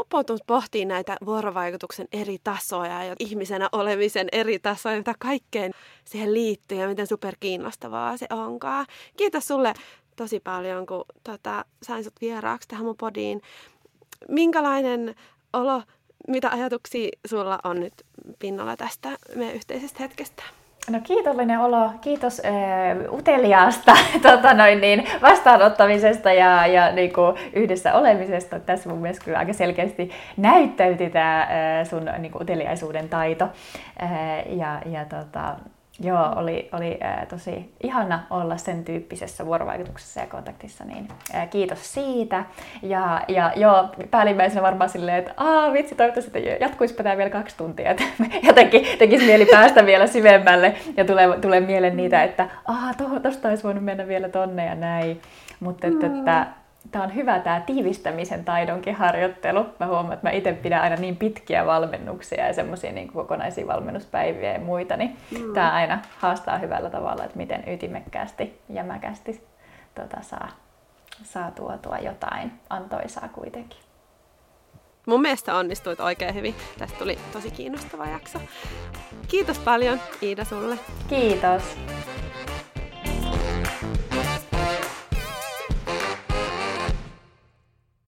uppoutunut pohtiin näitä vuorovaikutuksen eri tasoja ja ihmisenä olemisen eri tasoja, mitä kaikkeen siihen liittyy ja miten superkiinnostavaa se onkaan. Kiitos sulle tosi paljon, kun tota, sain sut vieraaksi tähän mun podiin. Minkälainen olo mitä ajatuksia sulla on nyt pinnalla tästä meidän yhteisestä hetkestä? No kiitollinen olo, kiitos äh, uteliaasta tota noin niin, vastaanottamisesta ja, ja niin kuin yhdessä olemisesta. Tässä mun mielestä kyllä aika selkeästi näyttäytyi tämä äh, sun niin kuin uteliaisuuden taito. Äh, ja, ja tota, Joo, oli, oli ää, tosi ihana olla sen tyyppisessä vuorovaikutuksessa ja kontaktissa, niin ää, kiitos siitä. Ja, ja joo, päällimmäisenä varmaan silleen, että aa vitsi, toivottavasti että jatkuisipa tämä vielä kaksi tuntia, että jotenkin tekisi mieli päästä vielä syvemmälle ja tulee, tulee mieleen niitä, että aa, tosta olisi voinut mennä vielä tonne ja näin. Mutta että, että tämä on hyvä tämä tiivistämisen taidonkin harjoittelu. Mä huomaan, että mä itse pidän aina niin pitkiä valmennuksia ja semmoisia niin kokonaisia valmennuspäiviä ja muita, niin mm. tämä aina haastaa hyvällä tavalla, että miten ytimekkäästi, jämäkästi tota, saa, saa tuotua jotain antoisaa kuitenkin. Mun mielestä onnistuit oikein hyvin. Tästä tuli tosi kiinnostava jakso. Kiitos paljon Iida sulle. Kiitos.